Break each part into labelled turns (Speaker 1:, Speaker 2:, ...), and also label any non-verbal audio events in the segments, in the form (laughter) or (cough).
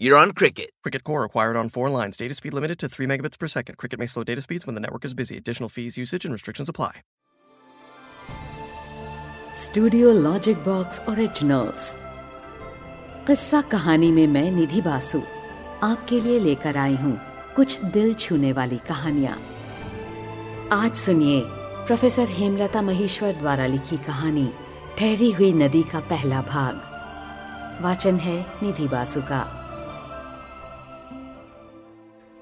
Speaker 1: you're on Cricket.
Speaker 2: Cricket Core acquired on four lines. Data speed limited to 3 megabits per second. Cricket may slow data speeds when the network is busy. Additional fees, usage, and restrictions apply.
Speaker 3: Studio logic box originals Kissa Kahani में मैं निधि बासु आपके लिए लेकर आई हूँ कुछ दिल छूने वाली कहानियाँ आज सुनिए प्रोफेसर हेमलता महेश्वर द्वारा लिखी कहानी ठहरी हुई नदी का पहला भाग वाचन है निधि बासु का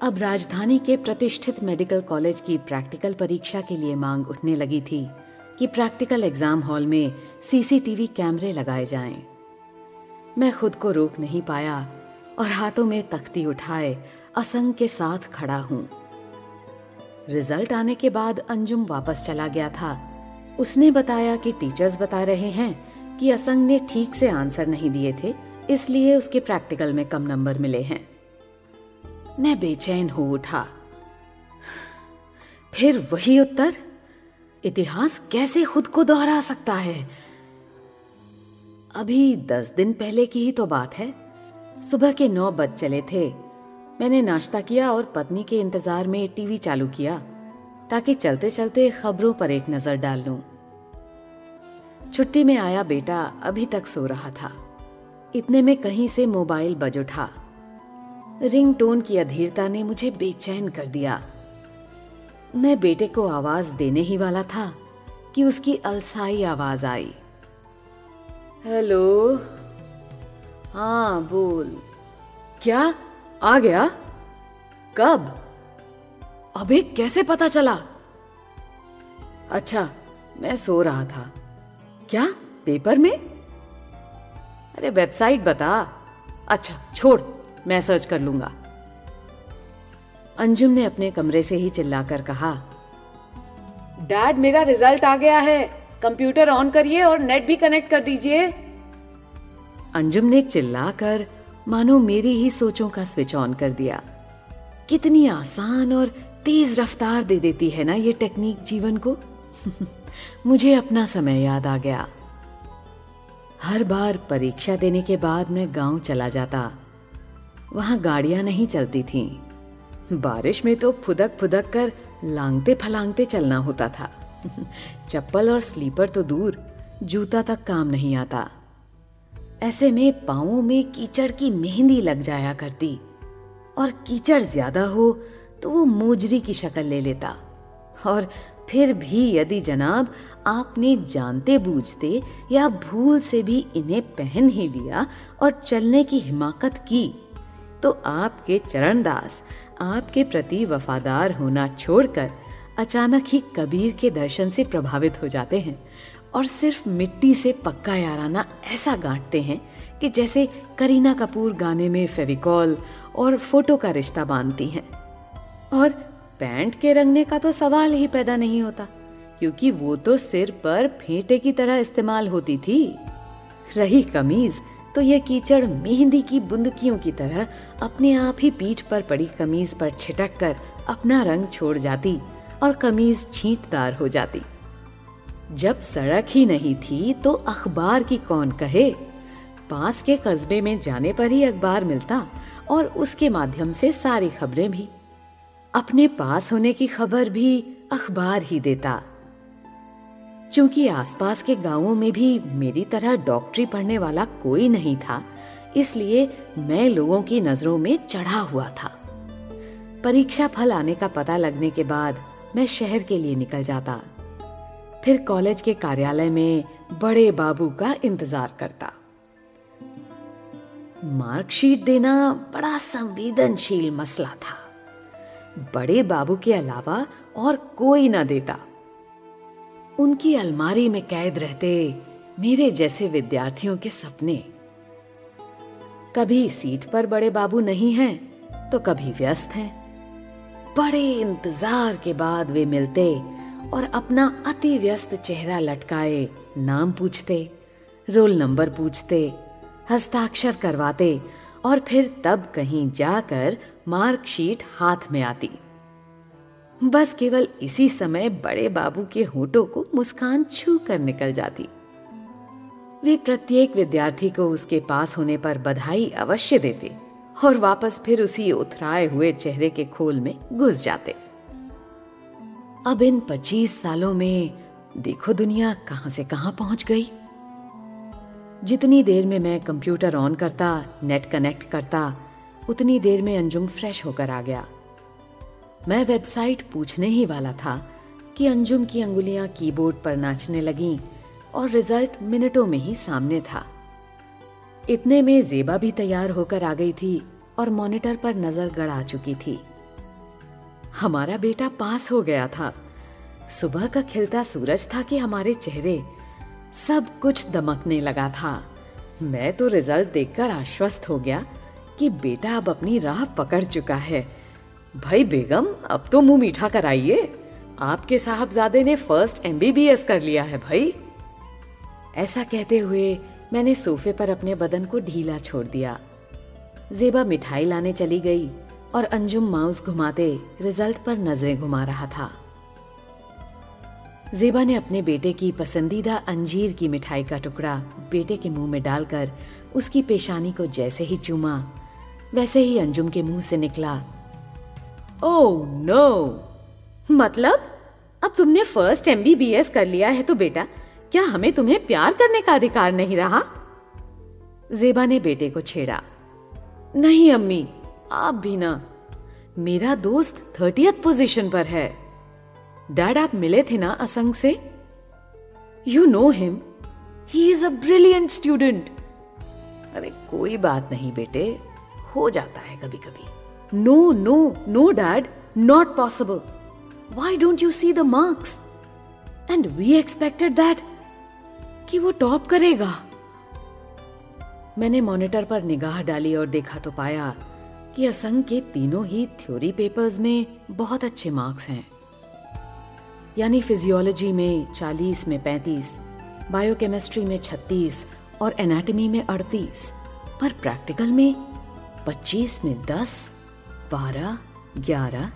Speaker 3: अब राजधानी के प्रतिष्ठित मेडिकल कॉलेज की प्रैक्टिकल परीक्षा के लिए मांग उठने लगी थी कि प्रैक्टिकल एग्ज़ाम हॉल में सीसीटीवी कैमरे लगाए जाएँ। मैं खुद को रोक नहीं पाया और हाथों में तख्ती उठाए असंग के साथ खड़ा हूँ। रिज़ल्ट आने के बाद अंजुम वापस चला गया था। उसने बताया कि टीचर्स बता रहे हैं कि असंग ने ठीक से आंसर नहीं दिए थे, इसलिए उसके प्रैक्टिकल में कम नंबर मिले हैं। मैं बेचैन हो उठा। फिर वही उत्तर, इतिहास कैसे खुद को दोहरा सकता है? अभी दस दिन पहले की ही तो बात है। सुबह के नौ बज चले थे। मैंने नाश्ता किया और पत्नी के इंतज़ार में टीवी चालू किया, ताकि चलते चलते खबरों पर एक नज़र डाल लूँ। छुट्टी में आया बेटा अभी तक सो रहा था। इतने में कहीं से मोबाइल बज उठा। रिंग टोन की अधीरता ने मुझे बेचैन कर दिया। मैं बेटे को आवाज़ देने ही वाला था कि उसकी अलसाई आवाज़ आई। हेलो? हाँ बोल। क्या? आ गया? कब? अबे, कैसे पता चला? अच्छा मैं सो रहा था। क्या? पेपर में? अरे, वेबसाइट बता। अच्छा छोड़। मैं सर्च कर लूँगा। अंजुम ने अपने कमरे से ही चिल्लाकर कहा डैड मेरा रिज़ल्ट आ गया है। कंप्यूटर ऑन करिए और नेट भी कनेक्ट कर दीजिए. अंजुम ने चिल्लाकर मानो मेरी ही सोचों का स्विच ऑन कर दिया। कितनी आसान और तेज रफ्तार दे देती है ना ये टेक्निक जीवन को। (laughs) मुझे अपना समय याद आ गया। हर बार परीक्षा देने के बाद मैं गाँव चला जाता। वहाँ गाड़ियाँ नहीं चलती थीं। बारिश में तो फुदक फुदक कर लांगते फलांगते चलना होता था। (laughs) चप्पल और स्लीपर तो दूर, जूता तक काम नहीं आता। ऐसे में पाओ में कीचड़ की मेहंदी लग जाया करती, और कीचड़ ज़्यादा हो तो वो मोजरी की शक्ल ले लेता। और फिर भी यदि जनाब आपने जानते बूझते या भूल से भी इन्हें पहन ही लिया और चलने की हिमाकत की तो आपके चरणदास, आपके प्रति वफादार होना छोड़कर अचानक ही कबीर के दर्शन से प्रभावित हो जाते हैं और सिर्फ़ मिट्टी से पक्का याराना ऐसा गांठते हैं कि जैसे करीना कपूर गाने में फेविकॉल और फ़ोटो का रिश्ता बांधती हैं। और पैंट के रंगने का तो सवाल ही पैदा नहीं होता, क्योंकि वो तो सिर पर फेंटे की तरह इस्तेमाल होती थी। रही कमीज तो यह कीचड़ मेहंदी की बुंदकियों की तरह अपने आप ही पीठ पर पड़ी कमीज पर छिटक कर अपना रंग छोड़ जाती और कमीज छींटदार हो जाती। जब सड़क ही नहीं थी तो अखबार की कौन कहे? पास के कस्बे में जाने पर ही अखबार मिलता और उसके माध्यम से सारी खबरें भी। अपने पास होने की खबर भी अखबार ही देता। चूँकि आसपास के गाँवों में भी मेरी तरह डॉक्टरी पढ़ने वाला कोई नहीं था, इसलिए मैं लोगों की नज़रों में चढ़ा हुआ था। परीक्षा फल आने का पता लगने के बाद मैं शहर के लिए निकल जाता। फिर कॉलेज के कार्यालय में बड़े बाबू का इंतज़ार करता। मार्कशीट देना बड़ा संवेदनशील मसला था। बड़े बाबू के अलावा और कोई ना देता। उनकी अलमारी में कैद रहते मेरे जैसे विद्यार्थियों के सपने। कभी सीट पर बड़े बाबू नहीं हैं तो कभी व्यस्त हैं। बड़े इंतज़ार के बाद वे मिलते और अपना अति व्यस्त चेहरा लटकाए, नाम पूछते, रोल नंबर पूछते, हस्ताक्षर करवाते और फिर तब कहीं जाकर मार्कशीट हाथ में आती। बस केवल इसी समय बड़े बाबू के होठों को मुस्कान छू कर निकल जाती। वे प्रत्येक विद्यार्थी को उसके पास होने पर बधाई अवश्य देते और वापस फिर उसी उथराए हुए चेहरे के खोल में घुस जाते। अब इन पच्चीस सालों में देखो दुनिया कहाँ से कहाँ पहुँच गई। जितनी देर में मैं कंप्यूटर ऑन करता, नेट कनेक्ट करता, उतनी देर में अंजुम फ्रेश होकर आ गया। मैं वेबसाइट पूछने ही वाला था कि अंजुम की अंगुलियाँ कीबोर्ड पर नाचने लगीं और रिज़ल्ट मिनटों में ही सामने था। इतने में जेबा भी तैयार होकर आ गई थी और मॉनिटर पर नज़र गड़ा चुकी थी। हमारा बेटा पास हो गया था। सुबह का खिलता सूरज था कि हमारे चेहरे सब कुछ दमकने लगा था। मैं तो रिज़ल्ट देखकर आश्वस्त हो गया कि बेटा अब अपनी राह पकड़ चुका है। भाई बेगम, अब तो मुँह मीठा कराइए। आपके साहबजादे ने फ़र्स्ट एमबीबीएस कर लिया है भाई। ऐसा कहते हुए मैंने सोफे पर अपने बदन को ढीला छोड़ दिया। जेबा मिठाई लाने चली गई और अंजुम माउस घुमाते रिज़ल्ट पर नज़रें घुमा रहा था। जेबा ने अपने बेटे की पसंदीदा अंजीर की मिठाई का टुकड़ा बेटे के मुँह में डालकर उसकी पेशानी को जैसे ही चूमा, वैसे ही अंजुम के मुँह से निकला ओ नो मतलब? अब तुमने फ़र्स्ट एमबीबीएस कर लिया है तो बेटा, क्या हमें तुम्हें प्यार करने का अधिकार नहीं रहा? जेबा ने बेटे को छेड़ा। नहीं, अम्मी, आप भी ना। मेरा दोस्त थर्टियथ पोजीशन पर है। डैड, आप मिले थे ना असंग से? You know him he is a brilliant student अरे, कोई बात नहीं बेटे, हो जाता है कभी कभी no no no dad not possible why don't you see the marks and we expected that कि वो टॉप करेगा। मैंने मॉनिटर पर निगाह डाली और देखा तो पाया कि असंग के तीनों ही थ्योरी पेपर्स में बहुत अच्छे मार्क्स हैं। यानी फिजियोलॉजी में 40 में 35, बायोकेमिस्ट्री में 36 और एनाटॉमी में 38, पर प्रैक्टिकल में 25 में 10, 12, 11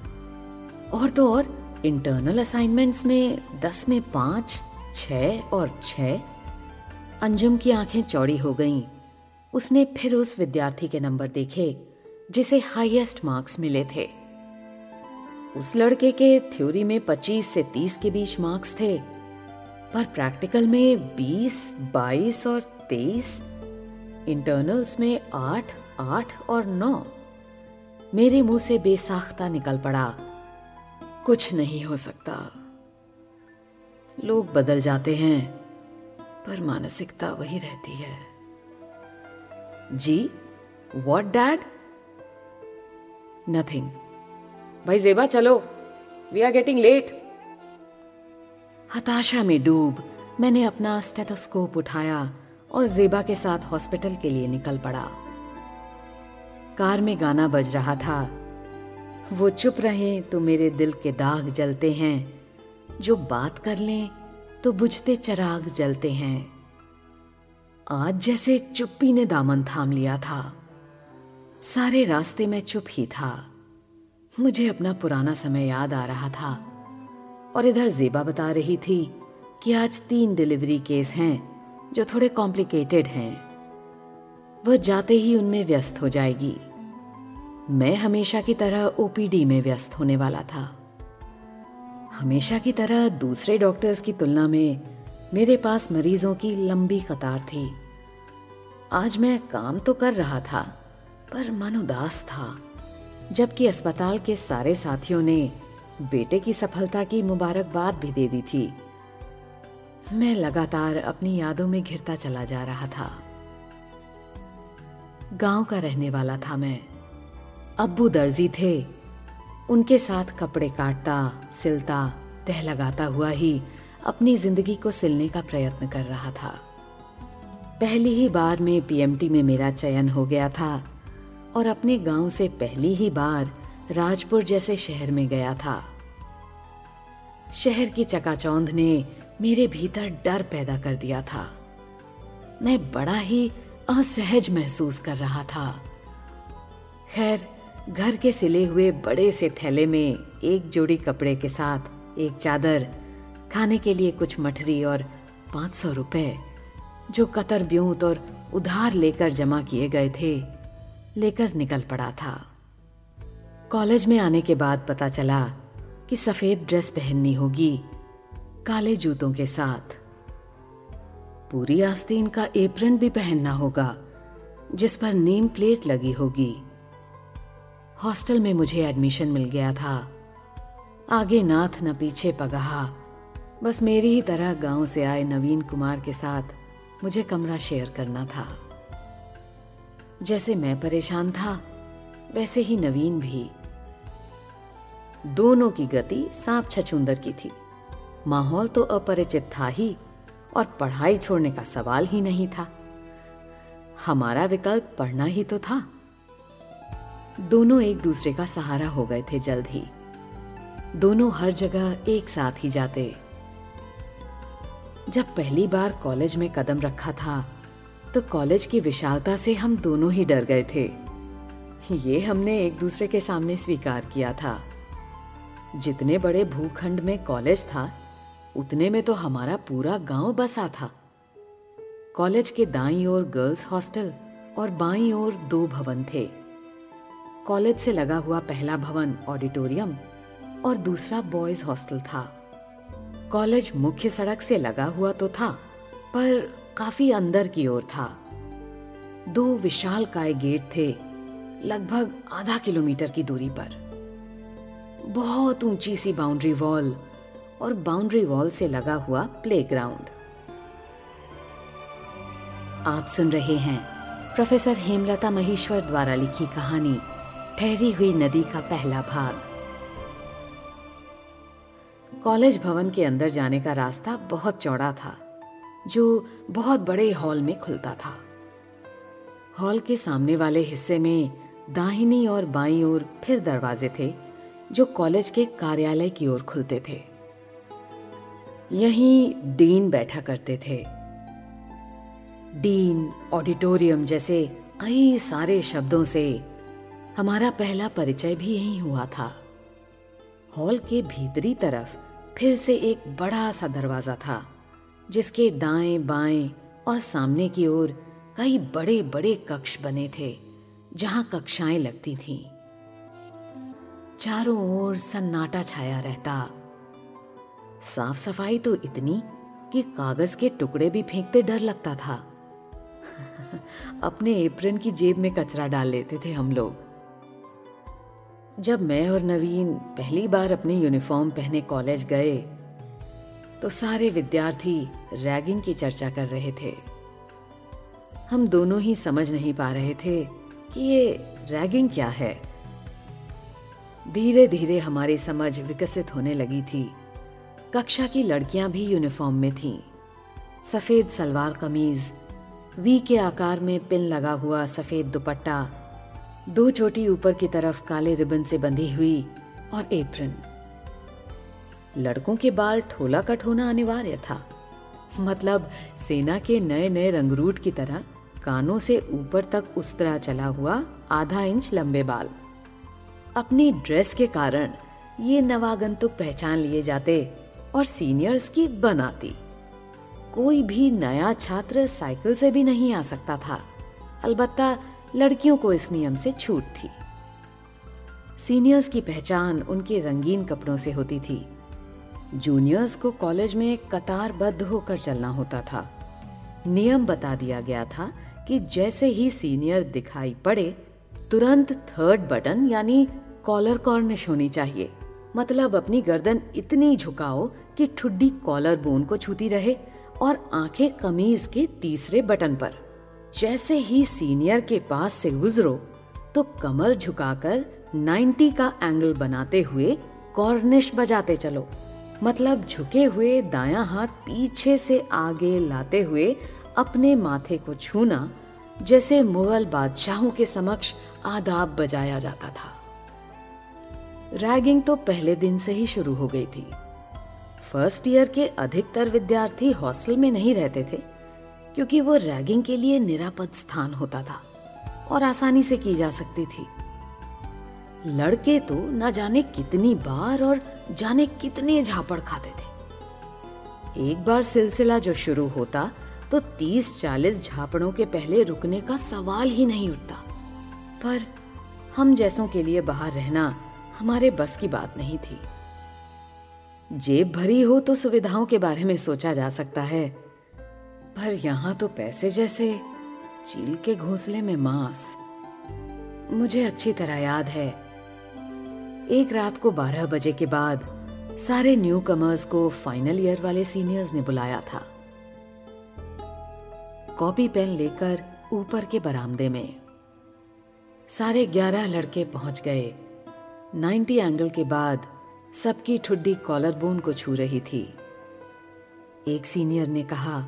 Speaker 3: और तो और इंटरनल असाइनमेंट्स में 10 में 5, 6 और 6 अंजुम की आँखें चौड़ी हो गईं। उसने फिर उस विद्यार्थी के नंबर देखे जिसे हाईएस्ट मार्क्स मिले थे। उस लड़के के थ्योरी में 25 से 30 के बीच मार्क्स थे पर प्रैक्टिकल में 20, 22 और 23, इंटरनल्स में 8, 8 और 9 मेरे मुँह से बेसाख्ता निकल पड़ा। कुछ नहीं हो सकता। लोग बदल जाते हैं, पर मानसिकता वही रहती है। जी? वॉट डैड नथिंग भाई जेबा, चलो। वी आर गेटिंग लेट हताशा में डूब, मैंने अपना स्टेथोस्कोप उठाया और जेबा के साथ हॉस्पिटल के लिए निकल पड़ा। कार में गाना बज रहा था। वो चुप रहे तो मेरे दिल के दाग जलते हैं। जो बात कर लें तो बुझते चराग जलते हैं। आज जैसे चुप्पी ने दामन थाम लिया था। सारे रास्ते में चुप ही था। मुझे अपना पुराना समय याद आ रहा था। और इधर जेबा बता रही थी कि आज तीन डिलीवरी केस हैं जो थोड़े कॉम्प्लिकेटेड हैं। वह जाते ही उनमें व्यस्त हो जाएगी। मैं हमेशा की तरह ओपीडी में व्यस्त होने वाला था। हमेशा की तरह दूसरे डॉक्टर्स की तुलना में मेरे पास मरीजों की लंबी कतार थी। आज मैं काम तो कर रहा था, पर मन उदास था, जबकि अस्पताल के सारे साथियों ने बेटे की सफलता की मुबारकबाद भी दे दी थी। मैं लगातार अपनी यादों में घिरता चला जा रहा था। गाँव का रहने वाला था मैं। अब्बू दर्जी थे। उनके साथ कपड़े काटता, सिलता तह लगाता हुआ ही अपनी ज़िंदगी को सिलने का प्रयत्न कर रहा था। पहली ही बार में पीएमटी में मेरा चयन हो गया था और अपने गाँव से पहली ही बार राजपुर जैसे शहर में गया था। शहर की चकाचौंध ने मेरे भीतर डर पैदा कर दिया था। मैं बड़ा ही असहज महसूस कर रहा था। खैर, घर के सिले हुए बड़े से थैले में एक जोड़ी कपड़े के साथ एक चादर, खाने के लिए कुछ मठरी और पाँच सौ रुपए, जो कतर ब्यूत और उधार लेकर जमा किए गए थे, लेकर निकल पड़ा था। कॉलेज में आने के बाद पता चला कि सफ़ेद ड्रेस पहननी होगी, काले जूतों के साथ। पूरी आस्तीन का एप्रन भी पहनना होगा, जिस पर नेम प्लेट लगी होगी। हॉस्टल में मुझे एडमिशन मिल गया था। आगे नाथ न पीछे पगहा, बस मेरी ही तरह गाँव से आए नवीन कुमार के साथ मुझे कमरा शेयर करना था। जैसे मैं परेशान था, वैसे ही नवीन भी। दोनों की गति सांप छछुंदर की थी। माहौल तो अपरिचित था ही। और पढ़ाई छोड़ने का सवाल ही नहीं था। हमारा विकल्प पढ़ना ही तो था। दोनों एक दूसरे का सहारा हो गए थे जल्द ही। दोनों हर जगह एक साथ ही जाते। जब पहली बार कॉलेज में कदम रखा था तो कॉलेज की विशालता से हम दोनों ही डर गए थे। ये हमने एक दूसरे के सामने स्वीकार किया था। जितने बड़े भूखंड में कॉलेज था उतने में तो हमारा पूरा गाँव बसा था। कॉलेज के दाई ओर गर्ल्स हॉस्टल और बाई ओर दो भवन थे। कॉलेज से लगा हुआ पहला भवन ऑडिटोरियम और दूसरा बॉयज़ हॉस्टल था। कॉलेज मुख्य सड़क से लगा हुआ तो था, पर काफ़ी अंदर की ओर था। दो विशाल काय गेट थे, लगभग आधा किलोमीटर की दूरी पर। बहुत ऊँची सी बाउंड्री वॉल और बाउंड्री वॉल से लगा हुआ प्लेग्राउंड। आप सुन रहे हैं प्रोफेसर हेमलता महेश्वर द्वारा लिखी कहानी, ठहरी हुई नदी का पहला भाग। कॉलेज भवन के अंदर जाने का रास्ता बहुत चौड़ा था, जो बहुत बड़े हॉल में खुलता था। हॉल के सामने वाले हिस्से में दाहिनी और बाईं ओर फिर दरवाजे थे, जो कॉलेज के कार्यालय की ओर खुलते थे। यहीं डीन बैठा करते थे डीन ऑडिटोरियम जैसे कई सारे शब्दों से हमारा पहला परिचय भी यहीं हुआ था हॉल के भीतरी तरफ़ फिर से एक बड़ा सा दरवाज़ा था, जिसके दाएँ बाएँ और सामने की ओर कई बड़े बड़े कक्ष बने थे, जहाँ कक्षाएँ लगती थीं। चारों ओर सन्नाटा छाया रहता साफ़ सफ़ाई तो इतनी कि कागज़ के टुकड़े भी फेंकते डर लगता था। (laughs) अपने एप्रन की जेब में कचरा डाल लेते थे हम लोग। जब मैं और नवीन पहली बार अपने यूनिफॉर्म पहने कॉलेज गए तो सारे विद्यार्थी रैगिंग की चर्चा कर रहे थे। हम दोनों ही समझ नहीं पा रहे थे कि ये रैगिंग क्या है। धीरे धीरे हमारी समझ विकसित होने लगी थी। कक्षा की लड़कियाँ भी यूनिफॉर्म में थीं। सफ़ेद सलवार कमीज, वी के आकार में पिन लगा हुआ सफ़ेद दुपट्टा, दो चोटी ऊपर की तरफ़ काले रिबन से बंधी हुई और एप्रन। लड़कों के बाल ठोला कट होना अनिवार्य था। मतलब सेना के नए नए रंगरूट की तरह कानों से ऊपर तक उस तरह चला हुआ आधा इंच लंबे बाल। अपनी ड्रेस के कारण ये नवागंतुक पहचान लिए जाते और सीनियर्स की बनाती। कोई भी नया छात्र साइकिल से भी नहीं आ सकता था। अलबत्ता लड़कियों को इस नियम से छूट थी। सीनियर्स की पहचान उनके रंगीन कपड़ों से होती थी। जूनियर्स को कॉलेज में कतारबद्ध होकर चलना होता था। नियम बता दिया गया था कि जैसे ही सीनियर दिखाई पड़े, तुरंत थर्ड बटन यानी कॉलर कॉर्निश होनी चाहिए। मतलब अपनी गर्दन इतनी झुकाओ कि ठुड्डी कॉलर बोन को छूती रहे और आँखें कमीज के तीसरे बटन पर। जैसे ही सीनियर के पास से गुजरो तो कमर झुकाकर 90 का एंगल बनाते हुए कॉर्निश बजाते चलो। मतलब झुके हुए दायां हाथ पीछे से आगे लाते हुए अपने माथे को छूना, जैसे मुगल बादशाहों के समक्ष आदाब बजाया जाता था। रैगिंग तो पहले दिन से ही शुरू हो गई थी। फ़र्स्ट ईयर के अधिकतर विद्यार्थी हॉस्टल में नहीं रहते थे, क्योंकि वो रैगिंग के लिए निरापद स्थान होता था और आसानी से की जा सकती थी। लड़के तो न जाने कितनी बार और जाने कितने झापड़ खाते थे। एक बार सिलसिला जो शुरू होता तो 30-40 झापड़ों के पहले रुकने का सवाल ही नहीं उठता। पर हम जैसों के लिए बाहर रहना हमारे बस की बात नहीं थी। जेब भरी हो तो सुविधाओं के बारे में सोचा जा सकता है। पर यहाँ तो पैसे जैसे चील के घोंसले में मांस। मुझे अच्छी तरह याद है। एक रात को 12 बजे के बाद सारे न्यू कमर्स को फाइनल ईयर वाले सीनियर्स ने बुलाया था। कॉपी पेन लेकर ऊपर के बरामदे में सारे ग्यारह लड़के पहुँच गए। 90 एंगल के बाद सबकी ठुड्डी कॉलर बोन को छू रही थी। एक सीनियर ने कहा,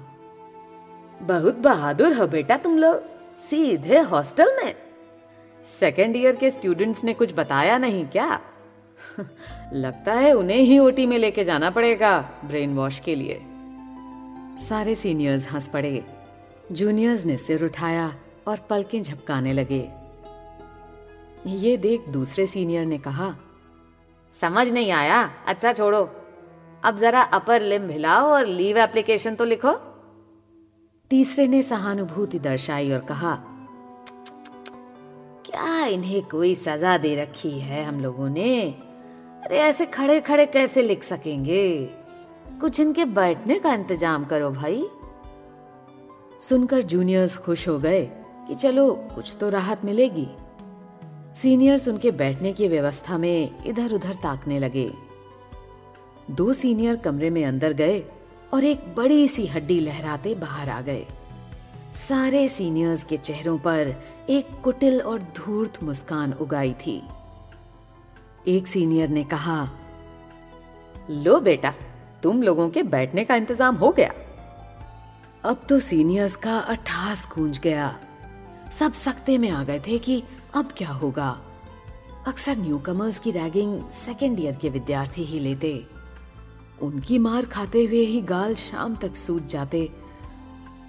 Speaker 3: बहुत बहादुर हो बेटा तुम लोग, सीधे हॉस्टल में। सेकेंड ईयर के स्टूडेंट्स ने कुछ बताया नहीं क्या? (laughs) लगता है उन्हें ही ओटी में लेके जाना पड़ेगा ब्रेन वॉश के लिए। सारे सीनियर्स हंस पड़े। जूनियर्स ने सिर उठाया और पलकें झपकाने लगे। ये देख दूसरे सीनियर ने कहा समझ नहीं आया? अच्छा छोड़ो। अब जरा अपर लिम हिलाओ और लीव एप्लीकेशन तो लिखो। तीसरे ने सहानुभूति दर्शाई और कहा, क्या इन्हें कोई सजा दे रखी है हम लोगों ने? अरे ऐसे खड़े खड़े कैसे लिख सकेंगे? कुछ इनके बैठने का इंतज़ाम करो भाई। सुनकर जूनियर्स खुश हो गए कि चलो, कुछ तो राहत मिलेगी। सीनियर्स उनके बैठने की व्यवस्था में इधर उधर ताकने लगे। दो सीनियर कमरे में अंदर गए और एक बड़ी सी हड्डी लहराते बाहर आ गए। सारे सीनियर्स के चेहरों पर एक कुटिल और धूर्त मुस्कान उगाई थी। एक सीनियर ने कहा, लो बेटा, तुम लोगों के बैठने का इंतज़ाम हो गया। अब तो सीनियर्स का अठास गूंज गया। सब सकते में आ गए थे कि अब क्या होगा? अक्सर न्यू कमर्स की रैगिंग सेकेंड ईयर के विद्यार्थी ही लेते। उनकी मार खाते हुए ही गाल शाम तक सूज जाते।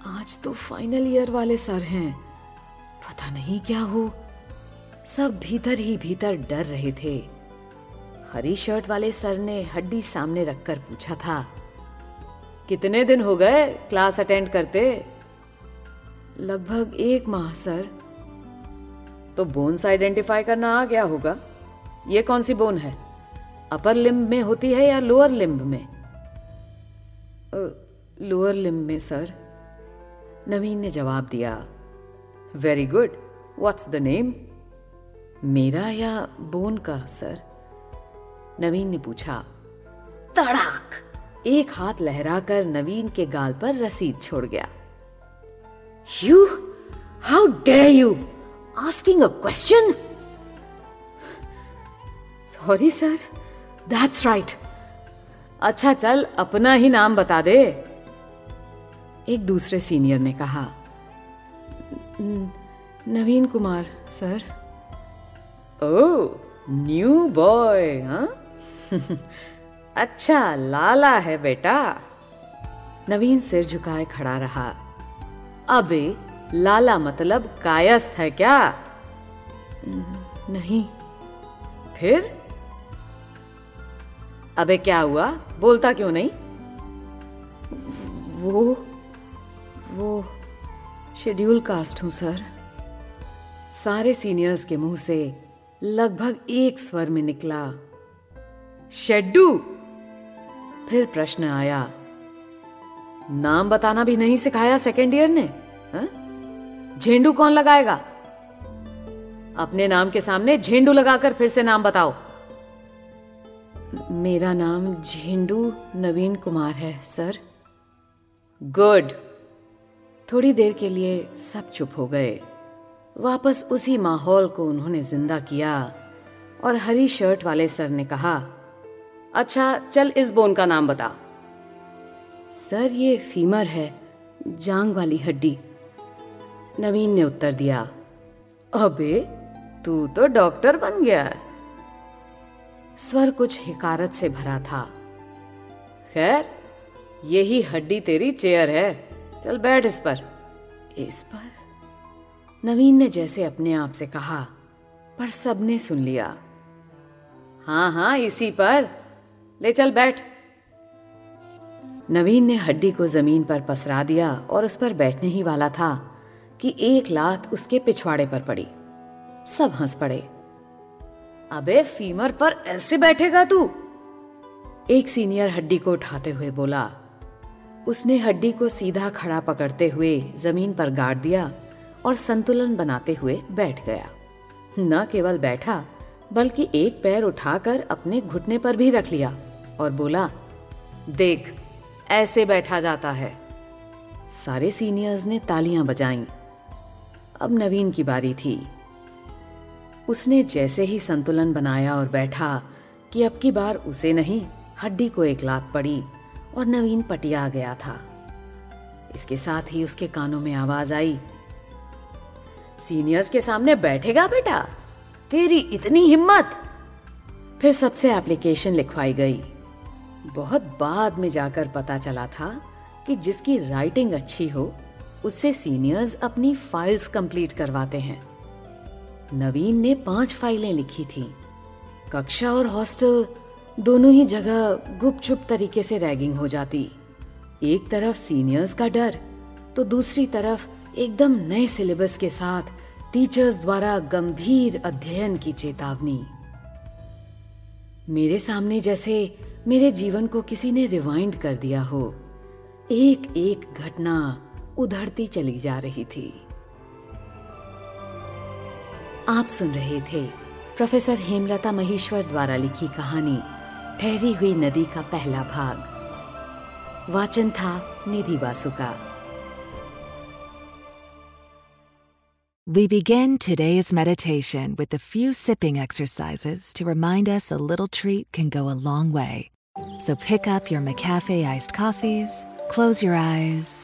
Speaker 3: आज तो फाइनल ईयर वाले सर हैं। पता नहीं क्या हो। सब भीतर ही भीतर डर रहे थे। हरी शर्ट वाले सर ने हड्डी सामने रखकर पूछा था, कितने दिन हो गए क्लास अटेंड करते? लगभग एक माह, सर। तो बोन्स आइडेंटिफाई करना आ गया होगा। ये कौन सी बोन है? अपर लिम्ब में होती है या लोअर लिम्ब में? लोअर लिम्ब में सर नवीन ने जवाब दिया very good what's the name मेरा या बोन का सर नवीन ने पूछा, तड़ाक! एक हाथ लहराकर नवीन के गाल पर रसीद छोड़ गया। You how dare you asking a question? Sorry sir that's right अच्छा चल अपना ही नाम बता दे। एक दूसरे सीनियर ने कहा। Naveen Kumar sir oh new boy हाँ? (laughs) अच्छा लाला है बेटा। नवीन सिर झुकाए खड़ा रहा। अबे लाला मतलब कायस्थ है क्या? नहीं। फिर? अबे क्या हुआ? बोलता क्यों नहीं? वो वो शेड्यूल कास्ट हूँ सर। सारे सीनियर्स के मुँह से लगभग एक स्वर में निकला। शेड्डू? फिर प्रश्न आया। नाम बताना भी नहीं सिखाया सेकेंड ईयर ने? झेंडू कौन लगाएगा? अपने नाम के सामने झेंडू लगाकर फिर से नाम बताओ। मेरा नाम झेंडू नवीन कुमार है, सर। गुड। थोड़ी देर के लिए सब चुप हो गए। वापस उसी माहौल को उन्होंने ज़िंदा किया और हरी शर्ट वाले सर ने कहा अच्छा चल इस बोन का नाम बता। सर, ये फीमर है, जांग वाली हड्डी। नवीन ने उत्तर दिया, अबे, तू तो डॉक्टर बन गया स्वर कुछ हिकारत से भरा था। खैर, यही हड्डी तेरी चेयर है, चल बैठ इस पर। इस पर? नवीन ने जैसे अपने आप से कहा, पर सबने सुन लिया। हाँ हाँ इसी पर। ले चल बैठ। नवीन ने हड्डी को ज़मीन पर पसरा दिया और उस पर बैठने ही वाला था। कि एक लात उसके पिछवाड़े पर पड़ी। सब हंस पड़े। अबे, फीमर पर ऐसे बैठेगा तू? एक सीनियर हड्डी को उठाते हुए बोला। उसने हड्डी को सीधा खड़ा पकड़ते हुए ज़मीन पर गाड़ दिया और संतुलन बनाते हुए बैठ गया। न केवल बैठा, बल्कि एक पैर उठाकर अपने घुटने पर भी रख लिया और बोला, देख, ऐसे बैठा जाता है। सारे सीनियर्स ने तालियाँ बजाईं। अब नवीन की बारी थी। उसने जैसे ही संतुलन बनाया और बैठा कि अब की बार उसे नहीं, हड्डी को एक लात पड़ी और नवीन पटिया गया था। इसके साथ ही उसके कानों में आवाज़ आई, सीनियर्स के सामने बैठेगा बेटा? तेरी इतनी हिम्मत? फिर सबसे एप्लीकेशन लिखवाई गई। बहुत बाद में जाकर पता चला था कि जिसकी राइटिंग अच्छी हो उससे सीनियर्स अपनी फाइल्स कंप्लीट करवाते हैं। नवीन ने पाँच फाइलें लिखी थी। कक्षा और हॉस्टल दोनों ही जगह गुपचुप तरीके से रैगिंग हो जाती। एक तरफ़ सीनियर्स का डर तो दूसरी तरफ़ एकदम नए सिलेबस के साथ टीचर्स द्वारा गंभीर अध्ययन की चेतावनी। मेरे सामने जैसे मेरे जीवन को किसी ने रिवाइंड कर दिया हो। एक एक घटना उधड़ती चली जा रही थी आप सुन रहे थे प्रोफेसर हेमलता महेश्वर द्वारा लिखी कहानी ठहरी हुई नदी का पहला भाग वाचन था निधि बासु का
Speaker 4: We begin today's meditation with a few sipping exercises to remind us a little treat can go a long way. So pick up your McCafe iced coffees, close your eyes,